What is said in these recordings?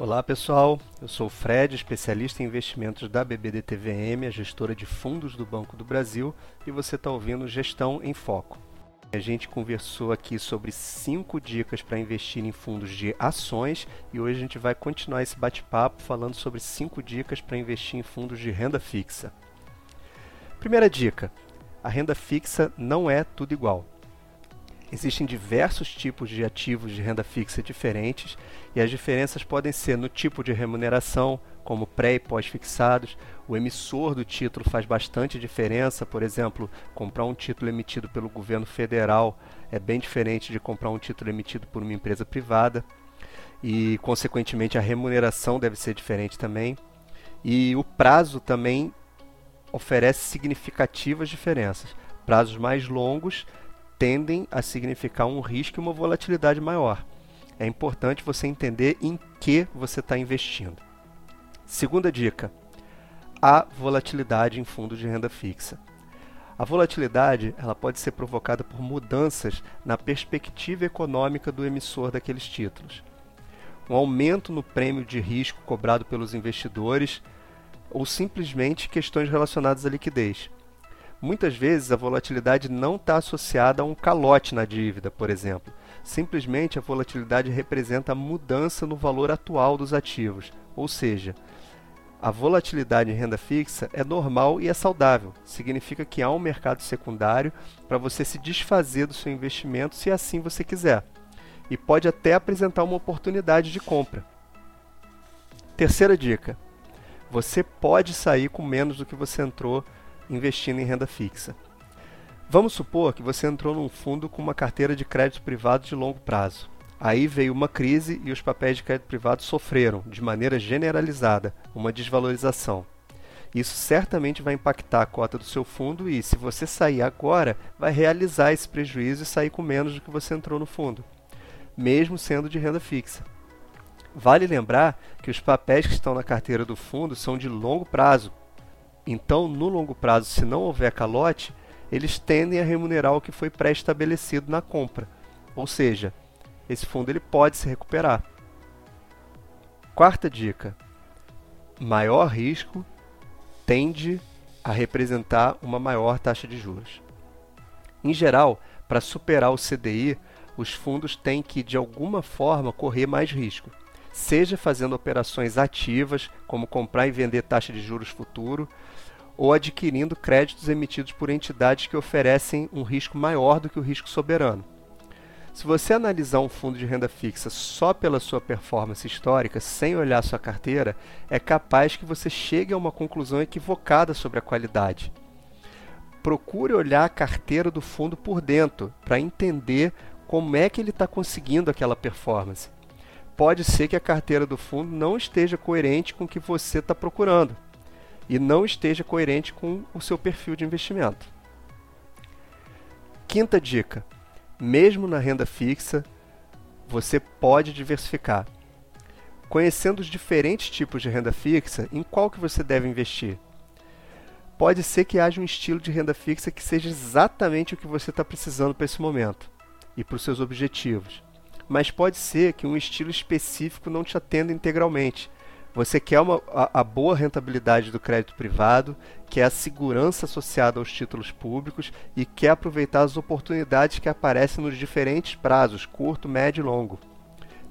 Olá pessoal, eu sou o Fred, especialista em investimentos da BBDTVM, a gestora de fundos do Banco do Brasil, e você está ouvindo Gestão em Foco. A gente conversou aqui sobre cinco dicas para investir em fundos de ações e hoje a gente vai continuar esse bate-papo falando sobre cinco dicas para investir em fundos de renda fixa. Primeira dica: a renda fixa não é tudo igual. Existem diversos tipos de ativos de renda fixa diferentes e as diferenças podem ser no tipo de remuneração, como pré e pós-fixados. O emissor do título faz bastante diferença, por exemplo, comprar um título emitido pelo governo federal é bem diferente de comprar um título emitido por uma empresa privada e, consequentemente, a remuneração deve ser diferente também. E o prazo também oferece significativas diferenças. Prazos mais longos tendem a significar um risco e uma volatilidade maior. É importante você entender em que você está investindo. Segunda dica: a volatilidade em fundos de renda fixa. A volatilidade ela pode ser provocada por mudanças na perspectiva econômica do emissor daqueles títulos. Um aumento no prêmio de risco cobrado pelos investidores ou simplesmente questões relacionadas à liquidez. Muitas vezes a volatilidade não está associada a um calote na dívida, por exemplo. Simplesmente a volatilidade representa a mudança no valor atual dos ativos, ou seja, a volatilidade em renda fixa é normal e é saudável. Significa que há um mercado secundário para você se desfazer do seu investimento se assim você quiser. E pode até apresentar uma oportunidade de compra. Terceira dica: você pode sair com menos do que você entrou investindo em renda fixa. Vamos supor que você entrou num fundo com uma carteira de crédito privado de longo prazo. Aí veio uma crise e os papéis de crédito privado sofreram, de maneira generalizada, uma desvalorização. Isso certamente vai impactar a cota do seu fundo e, se você sair agora, vai realizar esse prejuízo e sair com menos do que você entrou no fundo, mesmo sendo de renda fixa. Vale lembrar que os papéis que estão na carteira do fundo são de longo prazo, então, no longo prazo, se não houver calote, eles tendem a remunerar o que foi pré-estabelecido na compra. Ou seja, esse fundo ele pode se recuperar. Quarta dica: maior risco tende a representar uma maior taxa de juros. Em geral, para superar o CDI, os fundos têm que de alguma forma correr mais risco, seja fazendo operações ativas, como comprar e vender taxa de juros futuro, ou adquirindo créditos emitidos por entidades que oferecem um risco maior do que o risco soberano. Se você analisar um fundo de renda fixa só pela sua performance histórica, sem olhar sua carteira, é capaz que você chegue a uma conclusão equivocada sobre a qualidade. Procure olhar a carteira do fundo por dentro para entender como é que ele está conseguindo aquela performance. Pode ser que a carteira do fundo não esteja coerente com o que você está procurando e não esteja coerente com o seu perfil de investimento. Quinta dica: mesmo na renda fixa, você pode diversificar. Conhecendo os diferentes tipos de renda fixa, em qual que você deve investir? Pode ser que haja um estilo de renda fixa que seja exatamente o que você está precisando para esse momento e para os seus objetivos. Mas pode ser que um estilo específico não te atenda integralmente você quer uma, a, a, boa rentabilidade do crédito privado, quer a segurança associada aos títulos públicos e quer aproveitar as oportunidades que aparecem nos diferentes prazos, curto, médio e longo.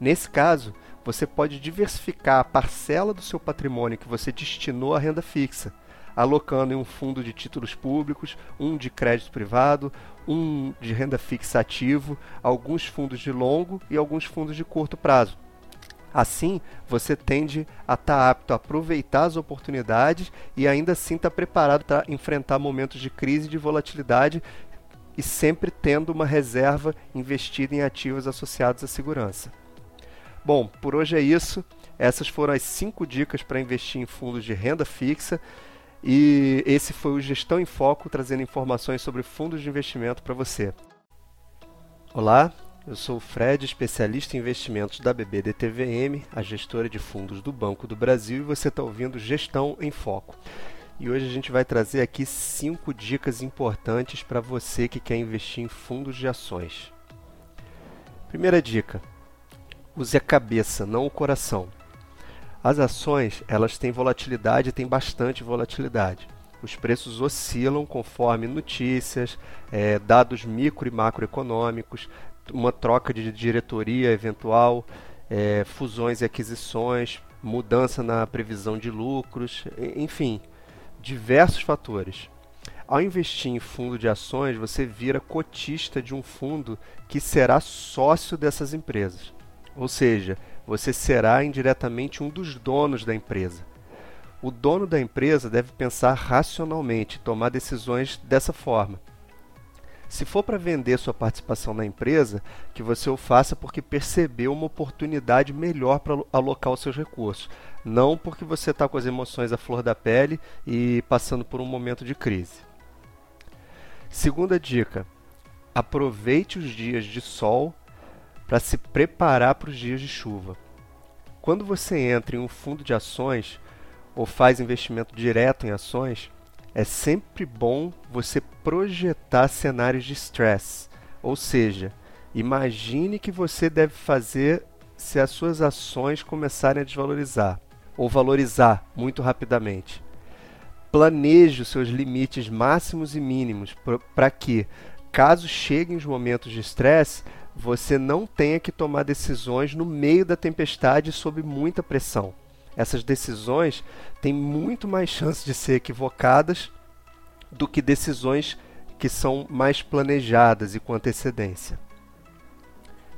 Nesse caso, você pode diversificar a parcela do seu patrimônio que você destinou à renda fixa, alocando em um fundo de títulos públicos, um de crédito privado, um de renda fixa ativo, alguns fundos de longo e alguns fundos de curto prazo Assim, você tende a estar tá apto a aproveitar as oportunidades e ainda assim estar tá preparado para enfrentar momentos de crise e de volatilidade e sempre tendo uma reserva investida em ativos associados à segurança. Bom, por hoje é isso. Essas foram as cinco dicas para investir em fundos de renda fixa. E esse foi o Gestão em Foco, trazendo informações sobre fundos de investimento para você. Olá, eu sou o Fred, especialista em investimentos da BBDTVM, a gestora de fundos do Banco do Brasil, e você está ouvindo Gestão em Foco. E hoje a gente vai trazer aqui cinco dicas importantes para você que quer investir em fundos de ações. Primeira dica: use a cabeça, não o coração. As ações, elas têm volatilidade, têm bastante volatilidade. Os preços oscilam conforme notícias, é, dados micro e macroeconômicos, uma troca de diretoria eventual, é, fusões e aquisições, mudança na previsão de lucros, enfim, diversos fatores. Ao investir em fundo de ações, você vira cotista de um fundo que será sócio dessas empresas. Ou seja, você será indiretamente um dos donos da empresa. O dono da empresa deve pensar racionalmente, tomar decisões dessa forma. Se for para vender sua participação na empresa, que você o faça porque percebeu uma oportunidade melhor para alocar os seus recursos, não porque você está com as emoções à flor da pele e passando por um momento de crise. Segunda dica: aproveite os dias de sol para se preparar para os dias de chuva. Quando você entra em um fundo de ações ou faz investimento direto em ações, é sempre bom você projetar cenários de stress. Ou seja, imagine que você deve fazer se as suas ações começarem a desvalorizar ou valorizar muito rapidamente. Planeje os seus limites máximos e mínimos para que, caso cheguem os momentos de estresse, você não tenha que tomar decisões no meio da tempestade sob muita pressão. Essas decisões têm muito mais chance de ser equivocadas do que decisões que são mais planejadas e com antecedência.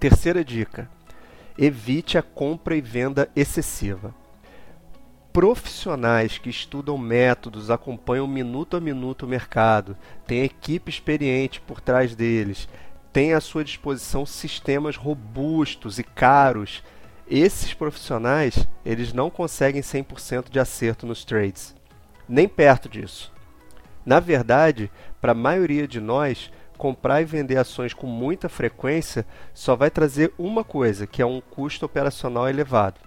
Terceira dica: evite a compra e venda excessiva profissionais que estudam métodos, acompanham minuto a minuto o mercado, têm equipe experiente por trás deles, têm à sua disposição sistemas robustos e caros. Esses profissionais, eles não conseguem 100% de acerto nos trades, nem perto disso. Na verdade, para a maioria de nós, comprar e vender ações com muita frequência só vai trazer uma coisa, que é um custo operacional elevado.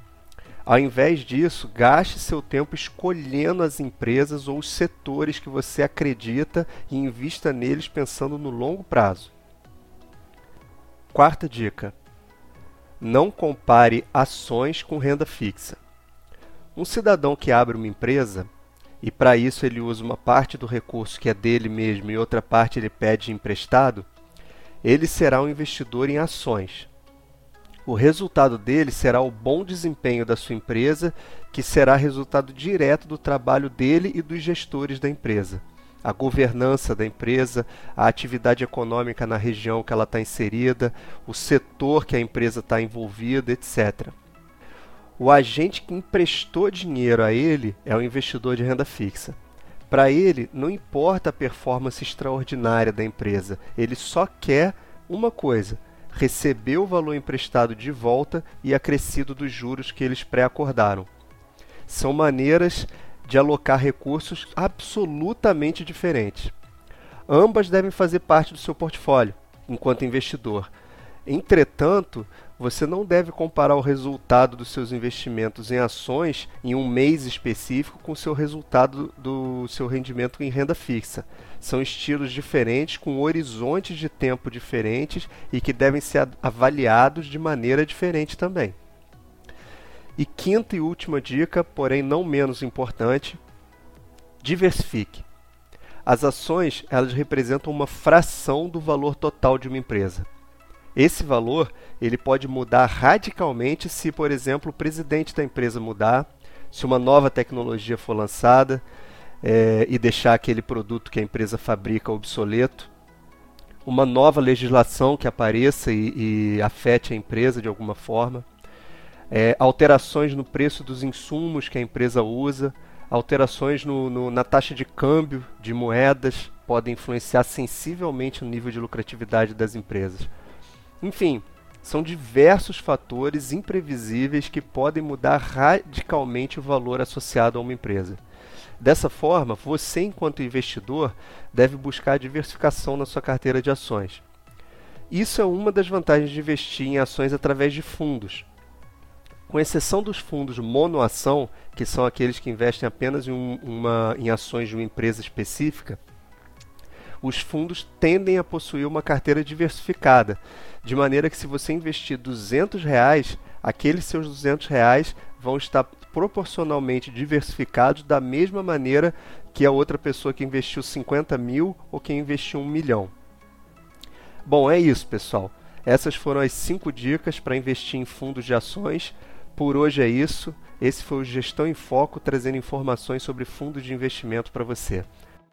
Ao invés disso, gaste seu tempo escolhendo as empresas ou os setores que você acredita e invista neles pensando no longo prazo. Quarta dica: não compare ações com renda fixa. Um cidadão que abre uma empresa e para isso ele usa uma parte do recurso que é dele mesmo e outra parte ele pede emprestado, ele será um investidor em ações o resultado dele será o bom desempenho da sua empresa, que será resultado direto do trabalho dele e dos gestores da empresa. A governança da empresa, a atividade econômica na região que ela está inserida, o setor que a empresa está envolvida, etc. O agente que emprestou dinheiro a ele é o investidor de renda fixa. Para ele, não importa a performance extraordinária da empresa, ele só quer uma coisa: recebeu o valor emprestado de volta e acrescido dos juros que eles pré-acordaram. São maneiras de alocar recursos absolutamente diferentes. Ambas devem fazer parte do seu portfólio enquanto investidor. Entretanto, você não deve comparar o resultado dos seus investimentos em ações em um mês específico com o seu resultado do seu rendimento em renda fixa. São estilos diferentes, com horizontes de tempo diferentes e que devem ser avaliados de maneira diferente também. E quinta e última dica, porém não menos importante, diversifique. As ações, elas representam uma fração do valor total de uma empresa. Esse valor ele pode mudar radicalmente se, por exemplo, o presidente da empresa mudar, se uma nova tecnologia for lançada é, e deixar aquele produto que a empresa fabrica obsoleto, uma nova legislação que apareça e, e afete a empresa de alguma forma, é, alterações no preço dos insumos que a empresa usa, alterações no, no, na taxa de câmbio de moedas podem influenciar sensivelmente o nível de lucratividade das empresas. Enfim, são diversos fatores imprevisíveis que podem mudar radicalmente o valor associado a uma empresa. Dessa forma, você, enquanto investidor, deve buscar diversificação na sua carteira de ações. Isso é uma das vantagens de investir em ações através de fundos. Com exceção dos fundos monoação, que são aqueles que investem apenas em, um, uma, em ações de uma empresa específica, os fundos tendem a possuir uma carteira diversificada, de maneira que se você investir 200 reais, aqueles seus 200 reais vão estar proporcionalmente diversificados da mesma maneira que a outra pessoa que investiu 50 mil ou que investiu um milhão. Bom, é isso, pessoal. Essas foram as cinco dicas para investir em fundos de ações. Por hoje é isso. Esse foi o Gestão em Foco trazendo informações sobre fundos de investimento para você.